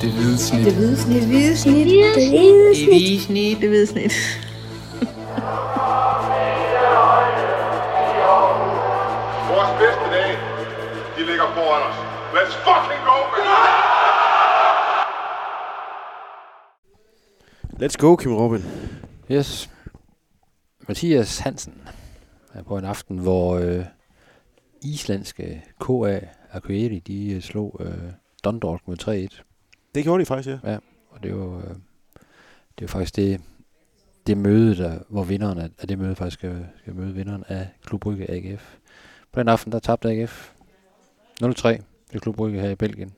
Det hvide snit. Det hvide snit. Det hvide snit. Det hvide Det hvide snit. Det hvide snit. Vores bedste dage, de ligger foran os. Let's fucking go, man! Let's go, Kim Robin. Yes. Mathias Hansen er på en aften, hvor øh, islandske KA Akureyri, de øh, slog øh, Dundalk med 3-1. Det gjorde de faktisk, ja. Ja, og det var, øh, det var faktisk det, det møde, der, hvor vinderen af, af det møde faktisk skal, skal møde vinderen af Klub Brygge AGF. På den aften, der tabte AGF 0-3 til Klub Brygge her i Belgien.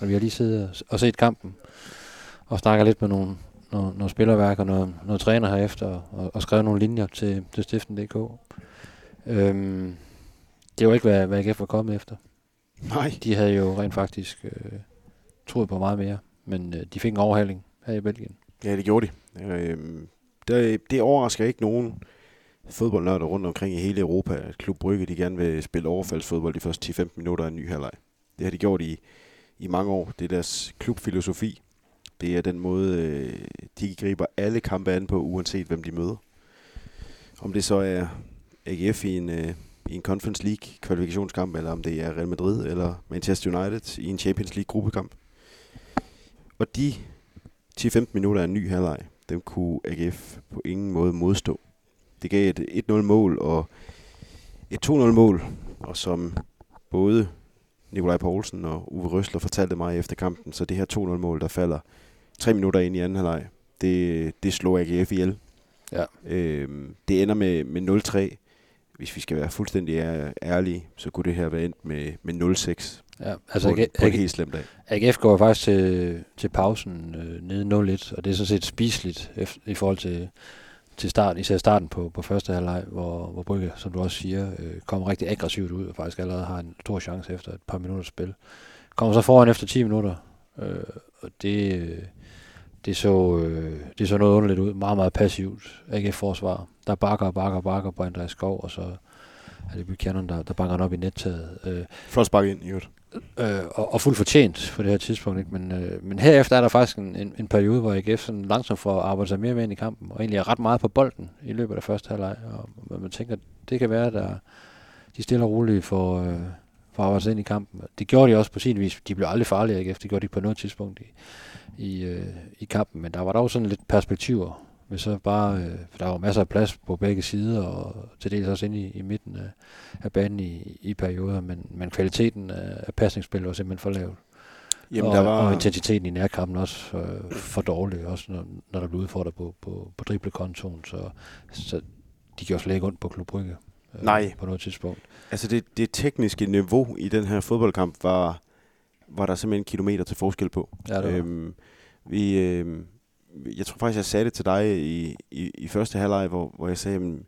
Og vi har lige siddet og, set kampen og snakker lidt med nogle, nogle, nogle spillerværk og noget, noget træner herefter og, og skrevet nogle linjer til, til Stiften.dk. Øhm, det var ikke, hvad, hvad AGF var kommet efter. Nej. De havde jo rent faktisk øh, troet på meget mere, men øh, de fik en overhaling her i Belgien. Ja, det gjorde de. Øh, det, det overrasker ikke nogen fodboldnørder rundt omkring i hele Europa, at Klub Brygge de gerne vil spille overfaldsfodbold de første 10-15 minutter af en ny halvleg. Det har de gjort i, i mange år. Det er deres klubfilosofi. Det er den måde, øh, de griber alle kampe an på, uanset hvem de møder. Om det så er AGF i en, øh, i en Conference League kvalifikationskamp, eller om det er Real Madrid eller Manchester United i en Champions League gruppekamp. Og de 10-15 minutter af en ny halvleg, dem kunne AGF på ingen måde modstå. Det gav et 1-0 mål og et 2-0 mål, og som både Nikolaj Poulsen og Uwe Røsler fortalte mig efter kampen, så det her 2-0 mål, der falder tre minutter ind i anden halvleg, det, det slog AGF ihjel. Ja. Øhm, det ender med, med 0-3. Hvis vi skal være fuldstændig ær- ærlige, så kunne det her være endt med, med 0-6 Ja, altså, på, AG, på AG, helt slemt dag. AGF går faktisk til, til pausen øh, nede 0-1, og det er sådan set spiseligt efter, i forhold til, til start, især starten på, på første halvleg, hvor, hvor Brygge, som du også siger, øh, kommer rigtig aggressivt ud og faktisk allerede har en stor chance efter et par minutters spil. Kommer så foran efter 10 minutter, øh, og det, øh, det, så, øh, det så noget underligt ud. Meget, meget passivt AGF-forsvar. Der bakker og bakker og bakker på Andreas Skov, og så er det Buchanan, der, der banker den op i nettaget. Øh, Flot spark ind, i øvrigt øh, og, og fuldt fortjent på det her tidspunkt. Ikke? Men, øh, men herefter er der faktisk en, en, en periode, hvor AGF sådan langsomt får arbejdet sig mere med ind i kampen, og egentlig er ret meget på bolden i løbet af første halvleg. Og man, man tænker, det kan være, at der, de stille og roligt får, øh, får arbejdet sig ind i kampen. Det gjorde de også på sin vis. De blev aldrig farlige AGF, det gjorde de på noget tidspunkt i, i, øh, i kampen. Men der var dog sådan lidt perspektiver. Hvis så bare, øh, for der var masser af plads på begge sider, og til dels også inde i, i midten af, af banen i, i perioder, men, men kvaliteten af, af pasningsspillet var simpelthen for lavt. Jamen, og, der var... og intensiteten i nærkampen også øh, for dårlig, også når, når der blev udfordret på, på, på driblekontoen, så, så de gjorde slet ikke ondt på Klub Brygge øh, Nej. på noget tidspunkt. Altså det, det tekniske niveau i den her fodboldkamp var, var der simpelthen kilometer til forskel på. Ja, det var. øhm, vi, øhm, jeg tror faktisk, jeg sagde det til dig i, i, i første halvleg, hvor, hvor jeg sagde, jamen,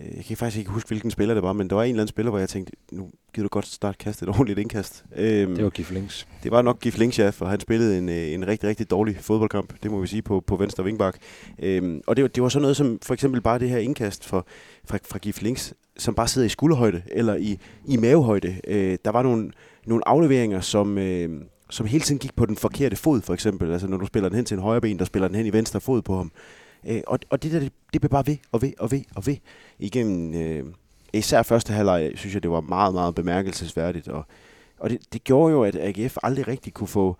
øh, jeg kan faktisk ikke huske, hvilken spiller det var, men der var en eller anden spiller, hvor jeg tænkte, nu gider du godt starte kaste et ordentligt indkast. Øhm, Det var Gif Links. det var nok Gif Linkchef, og han spillede en, øh, en rigtig, rigtig dårlig fodboldkamp, det må vi sige, på, på venstre vingbak. Øhm, og det, var- det var sådan noget som for eksempel bare det her indkast for, fra, fra Gif Links, som bare sidder i skulderhøjde, eller i, i mavehøjde. Øh, der var nogle, nogle afleveringer, som, øh, som hele tiden gik på den forkerte fod, for eksempel. Altså når du spiller den hen til en højre ben, der spiller den hen i venstre fod på ham. Øh, og, og det der, det, det blev bare ved og ved og ved og ved igennem... Øh, især første halvleg, synes jeg, det var meget, meget bemærkelsesværdigt. Og, og det, det gjorde jo, at AGF aldrig rigtig kunne få,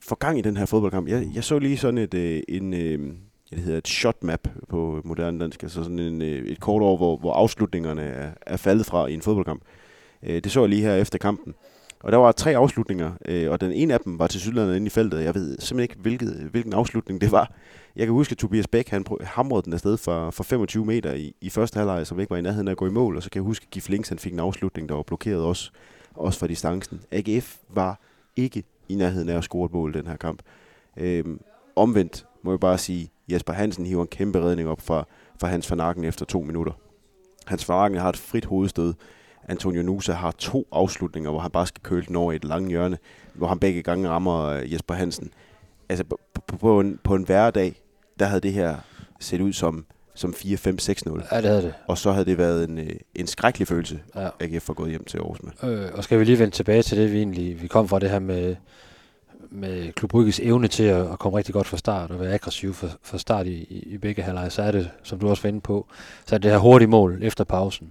få gang i den her fodboldkamp. Jeg, jeg så lige sådan et, øh, en, øh, det hedder et shot map på moderne dansk, altså sådan en, øh, et kort over, hvor, hvor afslutningerne er, er faldet fra i en fodboldkamp. Øh, det så jeg lige her efter kampen. Og der var tre afslutninger, øh, og den ene af dem var til sydlandet inde i feltet. Jeg ved simpelthen ikke, hvilket, hvilken afslutning det var. Jeg kan huske, at Tobias Bæk han hamrede den afsted for, for 25 meter i, i første halvleg, som ikke var i nærheden af at gå i mål. Og så kan jeg huske, at Gif Links han fik en afslutning, der var blokeret også, også fra distancen. AGF var ikke i nærheden af at score et mål i den her kamp. Øh, omvendt må jeg bare sige, Jesper Hansen hiver en kæmpe redning op fra, fra Hans van Aken efter to minutter. Hans van Aken har et frit hovedstød. Antonio Nusa har to afslutninger, hvor han bare skal køle den over i et langt hjørne, hvor han begge gange rammer øh, Jesper Hansen. Altså på, på, på, en, på en hverdag, der havde det her set ud som, som 4-5-6-0. Ja, det havde det. Og så havde det været en, øh, en skrækkelig følelse, Ja. AGF var gået hjem til Aarhus med. Øh, og skal vi lige vende tilbage til det, vi egentlig vi kom fra det her med, med Klub Brygges evne til at, at komme rigtig godt fra start og være aggressiv fra, fra start i, i, i begge halvleje, så er det, som du også var inde på, så er det her hurtige mål efter pausen,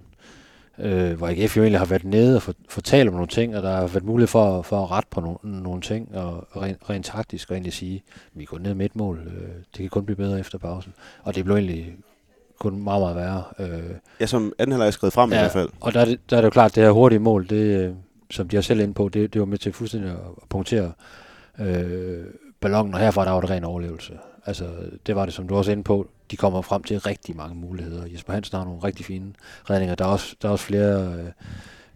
øh, hvor AGF jo egentlig har været nede og fortalt om nogle ting, og der har været mulighed for, for at rette på nogle, nogle ting, og rent, rent taktisk og egentlig sige, at vi går ned med et mål, øh, det kan kun blive bedre efter pausen. Og det blev egentlig kun meget, meget værre. Øh, Ja, som anden halvleg er skrevet frem ja, i hvert fald. og der er, der er det jo klart, at det her hurtige mål, det, øh, som de har selv inde på, det, det var med til fuldstændig at punktere øh, ballonen, og herfra der var det ren overlevelse. Altså, det var det, som du også er inde på. De kommer frem til rigtig mange muligheder. Jesper Hansen har nogle rigtig fine redninger. Der er også, der er også flere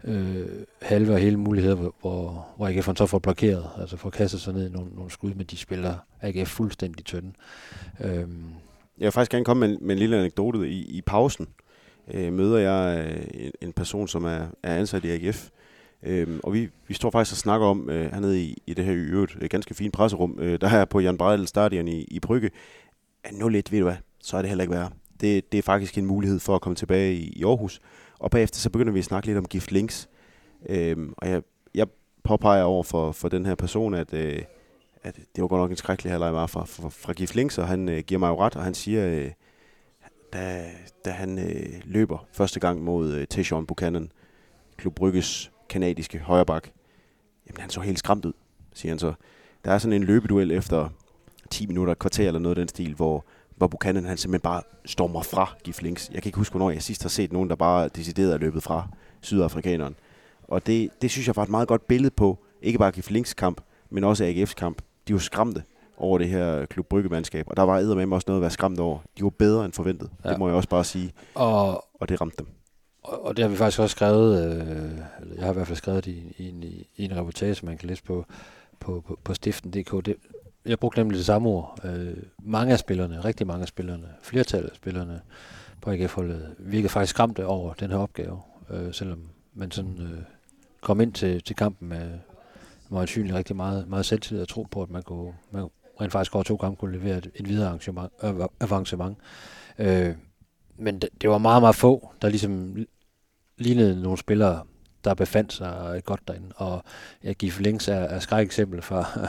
øh, øh, halve og hele muligheder, hvor, hvor, hvor AGF så får blokeret, altså får kastet sig ned i nogle, nogle skud, men de spiller AGF fuldstændig tynde. Øhm, Jeg vil faktisk gerne komme med, en- med en lille anekdote. I, i pausen øh, møder jeg øh, en, en person, som er, er ansat i AGF. Øhm, og vi, vi står faktisk og snakker om, øh, hernede i, i det her i øvrigt øh, ganske fine presserum, øh, der er på Jan Breidel Stadion i, i Brygge. at 0-1, ved du hvad, så er det heller ikke værre. Det, det er faktisk en mulighed for at komme tilbage i, i Aarhus. Og bagefter så begynder vi at snakke lidt om Gift Links. Øhm, og jeg, jeg påpeger over for, for den her person, at, øh, at det var godt nok en skrækkelig halvleg var fra, fra, fra Gift Links, og han øh, giver mig jo ret, og han siger, øh, da, da han øh, løber første gang mod øh, Tejon Buchanan, Klub Brygges kanadiske højreback, jamen han så helt skræmt ud, siger han så. Der er sådan en løbeduel efter 10 minutter, kvarter eller noget af den stil, hvor, hvor Buchanan han simpelthen bare stormer fra Gift Links. Jeg kan ikke huske, hvornår jeg sidst har set nogen, der bare decideret er løbet fra sydafrikaneren. Og det, det synes jeg var et meget godt billede på, ikke bare Gift Links kamp, men også AGF's kamp. De var skræmte over det her Klub Brygge-mandskab, og der var med også noget at være skræmt over. De var bedre end forventet. Ja. det må jeg også bare sige, og, og det ramte dem. Og, og det har vi faktisk også skrevet, øh, jeg har i hvert fald skrevet det i, i, en, i, i en reportage, man kan læse på, på, på, på stiften.dk. Det, jeg brugte nemlig det samme ord. Øh, mange af spillerne, rigtig mange af spillerne, flertallet af spillerne på AGF-holdet, virkede faktisk skræmte over den her opgave, øh, selvom man sådan øh, kom ind til, til kampen med meget synligt rigtig meget, meget selvtillid og tro på, at man kunne, man rent faktisk over to kampe kunne levere et, et videre arrangement, øh, avancement. Øh, men det, det var meget, meget få, der ligesom lignede nogle spillere, der befandt sig godt derinde. Og jeg giver Links er, af skræk eksempel fra,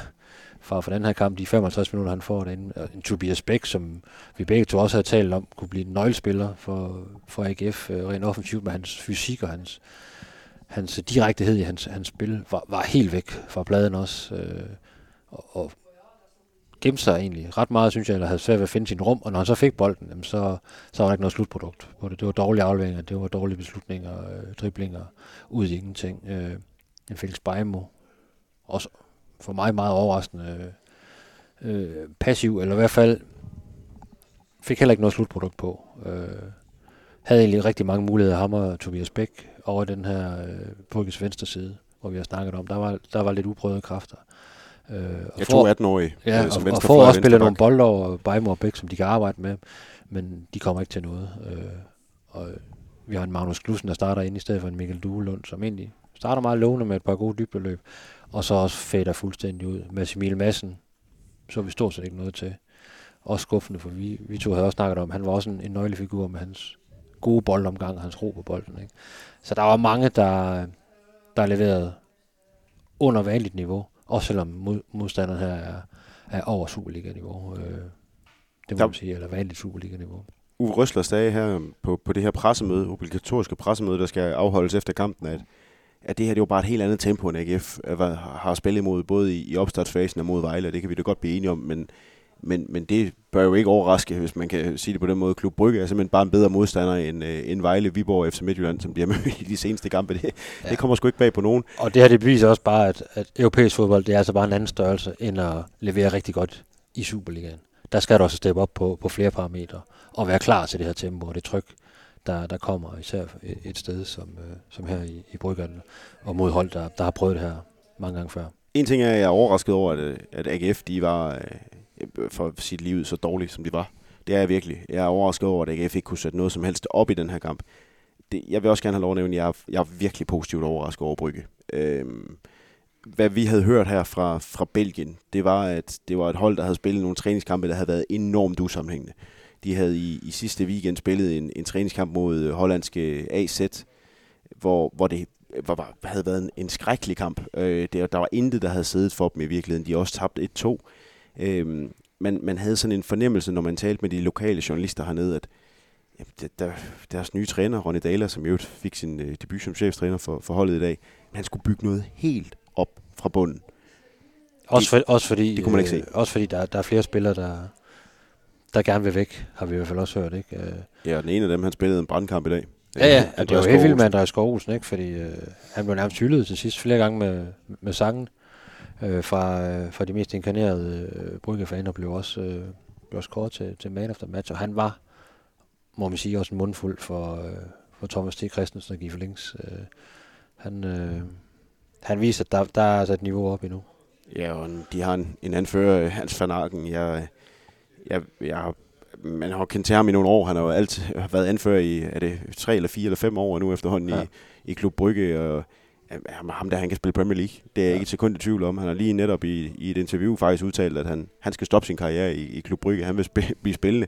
fra, fra den her kamp, de 55 minutter, han får derinde. Og En Tobias Bæk, som vi begge to også har talt om, kunne blive en nøglespiller for, for AGF, øh, rent offensivt med hans fysik og hans, hans direktehed i hans, hans spil, var, var helt væk fra pladen også. Øh, og, og gemte sig egentlig ret meget, synes jeg, eller havde svært ved at finde sin rum, og når han så fik bolden, jamen, så, så var der ikke noget slutprodukt på det. Det var dårlige afleveringer, det var dårlige beslutninger, øh, driblinger, ud i ingenting. Øh, en Felix Beimo, også for mig meget overraskende øh, øh, passiv, eller i hvert fald fik heller ikke noget slutprodukt på. Øh, havde egentlig rigtig mange muligheder, ham og Tobias Bæk, over den her øh, Purkes venstre side, hvor vi har snakket om. Der var, der var lidt uprøvede kræfter. Øh, og Jeg tog 18-årige Ja, øh, som og, og får også spillet nogle bolde over Bejmo og Bæk, som de kan arbejde med, men de kommer ikke til noget. Øh, og vi har en Magnus Knudsen, der starter ind i stedet for en Mikkel Duelund, som egentlig starter meget lovende med et par gode dybdeløb, og så også fader fuldstændig ud. Mads Emil Madsen, så vi stort set ikke noget til. Også skuffende, for vi, vi to havde også snakket om, han var også en, en nøglefigur med hans gode boldomgang og hans ro på bolden. Ikke? Så der var mange, der, der leverede under vanligt niveau, også selvom mod, modstanderen her er, er over Superliga-niveau. Øh, det må Der- man sige, eller vanligt Superliga-niveau. Uwe Røsler sagde her på, på det her pressemøde, obligatoriske pressemøde, der skal afholdes efter kampen, at, at det her det var bare et helt andet tempo, end AGF øh, var- har spillet imod, både i, i opstartsfasen og mod Vejle, og det kan vi da godt blive enige om, men, men, men det bør jo ikke overraske, hvis man kan sige det på den måde. Klub Brygge er simpelthen bare en bedre modstander end, øh, end Vejle, Viborg og FC Midtjylland, som de har mødt i de seneste kampe. Det, ja. det kommer sgu ikke bag på nogen. Og det her, det beviser også bare, at, at europæisk fodbold, det er altså bare en anden størrelse, end at levere rigtig godt i Superligaen. Der skal du også steppe op på, på flere parametre, og være klar til det her tempo og det tryk, der, der kommer, især et, et sted som, øh, som her i, i Bryggerne, og mod hold, der, der har prøvet det her mange gange før. En ting er, at jeg er overrasket over, at, øh, at AGF de var øh, øh, for sit liv så dårligt, som de var. Det er jeg virkelig. Jeg er overrasket over, at AGF ikke kunne sætte noget som helst op i den her kamp. Det, jeg vil også gerne have lov at nævne, at jeg er, jeg er virkelig positivt overrasket over Brygge. Øh, hvad vi havde hørt her fra, fra Belgien, det var, at det var et hold, der havde spillet nogle træningskampe, der havde været enormt usammenhængende. De havde i, i sidste weekend spillet en, en træningskamp mod øh, hollandske AZ, hvor, hvor det var, var, havde været en, en skrækkelig kamp. Øh, det, der var intet, der havde siddet for dem i virkeligheden. De også tabt 1-2. Øh, man, man havde sådan en fornemmelse, når man talte med de lokale journalister hernede, at jamen, der, deres nye træner, Ronny Dahler, som jo fik sin øh, debut som cheftræner for, for holdet i dag, han skulle bygge noget helt op fra bunden. Også, for, også fordi, det kunne man ikke se. Øh, også fordi der, der er flere spillere, der, der gerne vil væk, har vi i hvert fald også hørt. Ikke? Øh, Ja, og den ene af dem, han spillede en brandkamp i dag. Ja, ja, Øh, og det var helt vildt Skov med Andreas Skovhusen, ikke? Fordi øh, han blev nærmest hyldet til sidst flere gange med, med sangen øh, fra, øh, fra de mest inkarnerede øh, bryggefaner, blev også, øh, blev også kort til, til man efter match, og han var, må man sige, også en mundfuld for, øh, for Thomas T. Christensen og Giffe Links. Øh, han, øh, han viser, at der, der er altså et niveau op endnu. Ja, og de har en, en anfører, øh, Hans van Arken. Jeg, jeg, jeg, man har kendt til ham i nogle år. Han har jo altid været anfører i, er det tre eller fire eller fem år nu efterhånden Ja. i, i Klub Brygge. Og ham, ham der, han kan spille Premier League. Det er jeg Ja. ikke et sekund i tvivl om. Han har lige netop i, i et interview faktisk udtalt, at han, han skal stoppe sin karriere i, i Klub Brygge. Han vil spille, blive spillende.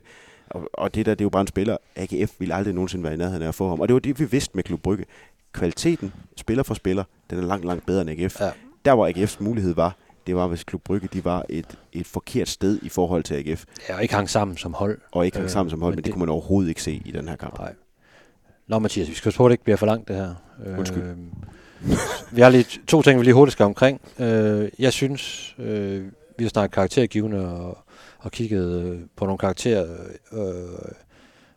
Og, og det der, det er jo bare en spiller. AGF ville aldrig nogensinde være i nærheden af at få ham. Og det var det, vi vidste med Klub Brygge. Kvaliteten, spiller for spiller, den er langt, langt bedre end AGF. Ja. Der, hvor AGF's mulighed var, det var, hvis Klub Brygge de var et, et forkert sted i forhold til AGF, Ja, og ikke hang sammen som hold. og ikke hang Øh, sammen som hold, men men det, det- kunne man overhovedet ikke se i den her kamp. Nej. Nå, Mathias, vi skal på, at det ikke bliver for langt, det her. Undskyld. Øh, vi har lige to ting, vi lige hurtigt skal omkring. Øh, jeg synes, øh, vi har snakket karaktergivende og, og kigget øh, på nogle karakterer. Øh,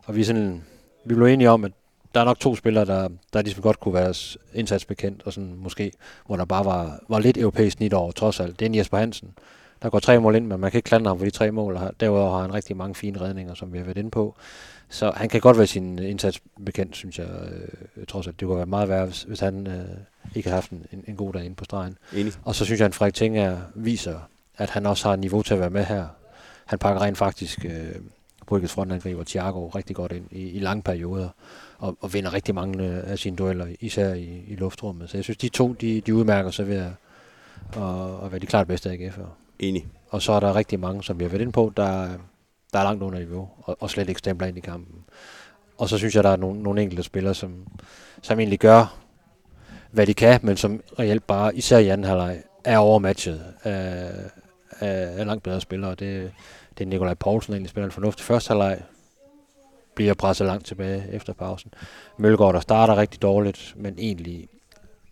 og vi, er sådan, vi blev enige om, at der er nok to spillere, der, der ligesom godt kunne være indsatsbekendt, og sådan måske, hvor der bare var, var lidt europæisk snit over, trods alt. Det er en Jesper Hansen. Der går tre mål ind, men man kan ikke klandre ham for de tre mål. Derudover har han rigtig mange fine redninger, som vi har været inde på. Så han kan godt være sin indsats bekendt, synes jeg, øh, trods alt. Det kunne være meget værre, hvis, hvis han øh, ikke har haft en, en, en god dag inde på stregen. Enig. Og så synes jeg, at Frederik Tinger viser, at han også har niveau til at være med her. Han pakker rent faktisk øh, Bryggets frontangriber Thiago rigtig godt ind i, i lange perioder, og, og vinder rigtig mange øh, af sine dueller, især i, i luftrummet. Så jeg synes, de to, de, de udmærker sig ved at, at, at være de klart bedste AGF'ere. Enig. Og så er der rigtig mange, som vi har været inde på, der, der er langt under niveau, og, og slet ikke stempler ind i kampen. Og så synes jeg, der er nogle, nogle enkelte spillere, som, som egentlig gør, hvad de kan, men som reelt bare, især i anden halvleg, er overmatchet af, af, af langt bedre spillere. Det, det er Nikolaj Poulsen, der egentlig spiller en fornuftig første halvleg, bliver presset langt tilbage efter pausen. Mølgaard, der starter rigtig dårligt, men egentlig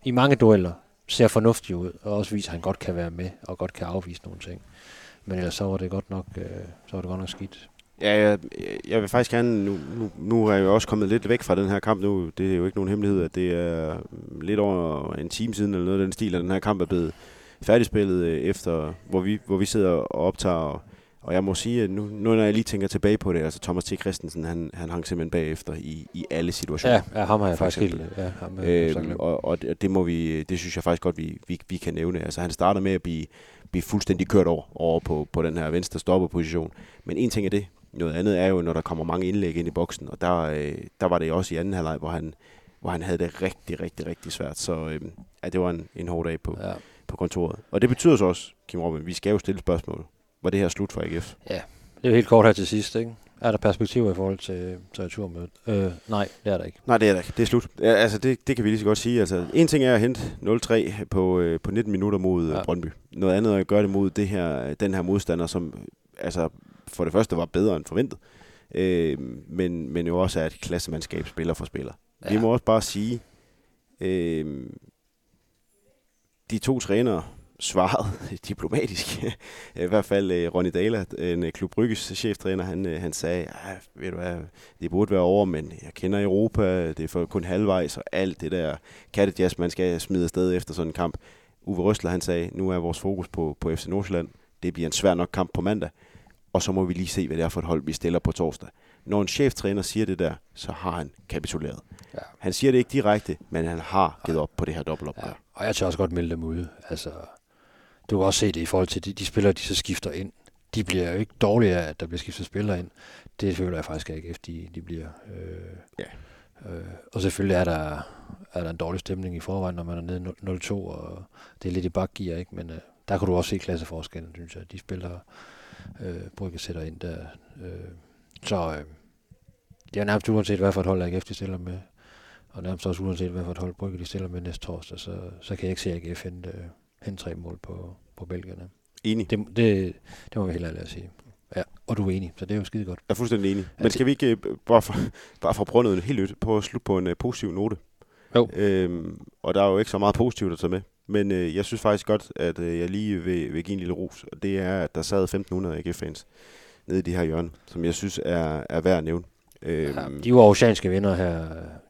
i mange dueller ser fornuftig ud, og også viser, at han godt kan være med, og godt kan afvise nogle ting. Men ellers så var det godt nok, øh, så var det godt nok skidt. Ja, jeg, jeg vil faktisk gerne, nu, nu, nu er jeg jo også kommet lidt væk fra den her kamp nu. Det er jo ikke nogen hemmelighed, at det er lidt over en time siden, eller noget af den stil, at den her kamp er blevet færdigspillet øh, efter, hvor vi, hvor vi sidder og optager. Og, og jeg må sige, at nu, nu når jeg lige tænker tilbage på det, altså Thomas T. Christensen, han, han hang simpelthen bagefter i, i alle situationer. Ja, ja ham har jeg faktisk helt... Ja, ham jeg Øhm, og og det, det, må vi, det synes jeg faktisk godt, vi, vi, vi kan nævne. Altså, han starter med at blive, blive fuldstændig kørt over, over på, på den her venstre stopperposition. Men en ting er det. Noget andet er jo, når der kommer mange indlæg ind i boksen. Og der, øh, der var det også i anden halvleg, hvor han, hvor han havde det rigtig, rigtig, rigtig svært. Så øh, ja, det var en, en hård dag på, ja. på kontoret. Og det betyder så også, Kim Robin, vi skal jo stille spørgsmål. Var det her slut for AGF? Det er jo helt kort her til sidst, ikke? Er der perspektiver i forhold til, returmødet? Øh, nej, det er der ikke. Nej, det er der ikke. Det er slut. Ja, altså, det, det kan vi lige så godt sige. Altså, en ting er at hente 0-3 på, øh, på 19 minutter mod Ja. ja. Brøndby. Noget andet er at gøre det mod det her, den her modstander, som altså, for det første var bedre end forventet. Øh, men, men jo også er et klassemandskab spiller for spiller. Ja. Vi Ja. må også bare sige, øh, de to trænere svarede diplomatisk. I hvert fald øh, Ronny Dahler, en øh, Klub Brygges cheftræner, han, øh, han sagde, ved du hvad, det burde være over, men jeg kender Europa, det er for kun halvvejs, og alt det der kattejazz, man skal smide afsted efter sådan en kamp. Uwe Røsler, han sagde, nu er vores fokus på, på FC Nordsjælland. Det bliver en svær nok kamp på mandag, og så må vi lige se, hvad det er for et hold, vi stiller på torsdag. Når en cheftræner siger det der, så har han kapituleret. Ja. Han siger det ikke direkte, men han har givet op på det her dobbeltopgør. Ja. Og jeg tør også godt melde dem ud. Altså, du kan også se det i forhold til de, de spillere, de så skifter ind. De bliver jo ikke dårligere at der bliver skiftet spillere ind. Det føler jeg faktisk ikke, efter de, de bliver. Øh, Ja. Øh, og selvfølgelig er der, er der en dårlig stemning i forvejen, når man er nede 0-2, og det er lidt i bakgear, ikke? Men øh, der kan du også se klasseforskellen, synes jeg. De spillere, øh, Brygge sætter ind der. Øh, så øh, det er nærmest uanset, hvad for et hold AGF de stiller med. og nærmest også uanset hvad for et hold Brygge de stiller med næste torsdag, så, så kan jeg ikke se AGF hente, øh, hente tre mål på, på Belgierne. Enig. Det, det, det må vi ærligt at sige. Ja, og du er enig, så det er jo skide godt. Jeg er fuldstændig enig. Men skal vi ikke, øh, bare for, bare for at prøve noget helt nyt, prøve at slutte på en uh, positiv note? Jo. Øhm, og der er jo ikke så meget positivt at tage med. Men øh, jeg synes faktisk godt, at øh, jeg lige vil, vil give en lille ros. Og det er, at der sad 1500 AGF-fans nede i det her hjørne, som jeg synes er, er værd at nævne. Øhm, Ja, de var oceanske vinder her.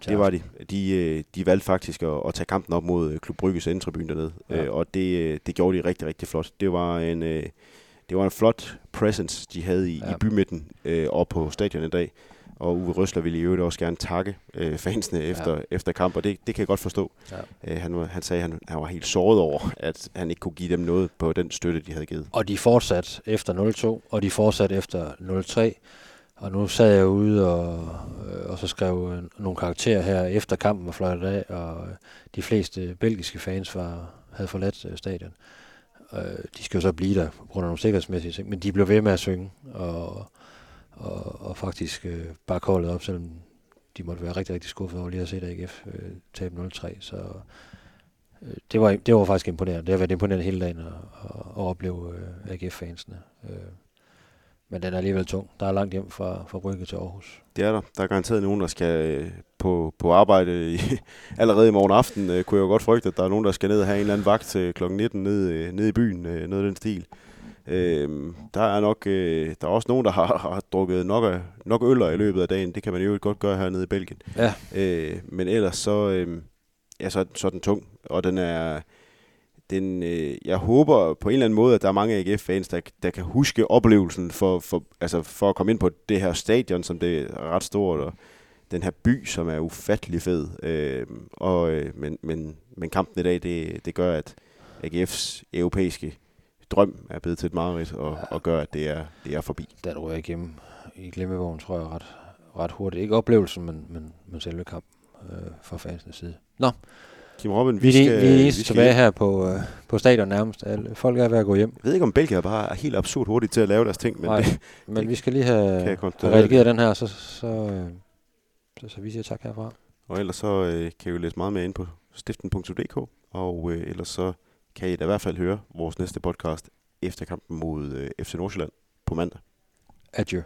det var de. De, øh, de valgte faktisk at, at tage kampen op mod øh, Klub Brygges indtribune dernede. Ja. Øh, og det, det gjorde de rigtig, rigtig flot. Det var en, det var en flot presence, de havde i, Ja. i bymidten øh, og på stadion i dag. Og Uwe Røsler ville i øvrigt også gerne takke øh, fansene efter, ja. efter kamp, og det, det kan jeg godt forstå. Ja. Øh, han, han sagde, at han, han var helt såret over, at han ikke kunne give dem noget på den støtte, de havde givet. Og de fortsat efter 0-2, og de fortsat efter 0-3. Og nu sad jeg ude og, øh, og så skrev øh, nogle karakterer her efter kampen var fløjtet af, og øh, de fleste belgiske fans var, havde forladt stadion. Øh, de skal jo så blive der på grund af nogle sikkerhedsmæssige ting, men de blev ved med at synge, og, og, og faktisk bare holdet op, selvom de måtte være rigtig, rigtig skuffede over lige at se AGF øh, tabe 0-3. Så øh, det, var, det var faktisk imponerende. Det har været imponerende hele dagen at, at, at opleve øh, AGF-fansene. Øh, men den er alligevel tung. Der er langt hjem fra, fra Brygge til Aarhus. Det er der. Der er garanteret nogen, der skal øh, på, på arbejde i, allerede i morgen aften. Øh, kunne jeg jo godt frygte, at der er nogen, der skal ned og have en eller anden vagt til kl. 19 nede, øh, nede i byen. Øh, noget af den stil. Øh, der er nok øh, der er også nogen, der har, har drukket nok, af, nok øller i løbet af dagen. Det kan man jo godt gøre hernede i Belgien. Ja. Øh, men ellers så, øh, ja, så, så er den tung, og den er... Den, øh, jeg håber på en eller anden måde, at der er mange AGF-fans, der, der kan huske oplevelsen for, for, altså for at komme ind på det her stadion, som det er ret stort, og den her by, som er ufattelig fed. Øh, og, øh, men, men, men kampen i dag, det, det gør, at AGF's europæiske drøm er blevet til et mareridt, og, og gør, at det er, det er forbi. Den ryger igennem i glemmebogen, tror jeg, ret, ret hurtigt. Ikke oplevelsen, men, men, men selve kampen øh, fra fansens side. Nå, Kim Robin, vi, vi, er, vi er eneste skal tilbage hjem. her på, øh, på stadion nærmest. Alle, folk er ved at gå hjem. Jeg ved ikke, om Belgier bare er helt absurd hurtigt til at lave deres ting, men Nej, det, Men vi skal lige have, have konstatere. redigeret den her, så, så, øh, så, så vi siger tak herfra. Og ellers så øh, kan I jo læse meget mere ind på stiften.dk, og øh, ellers så kan I da i hvert fald høre vores næste podcast efter kampen mod øh, FC Nordsjælland på mandag. Adieu.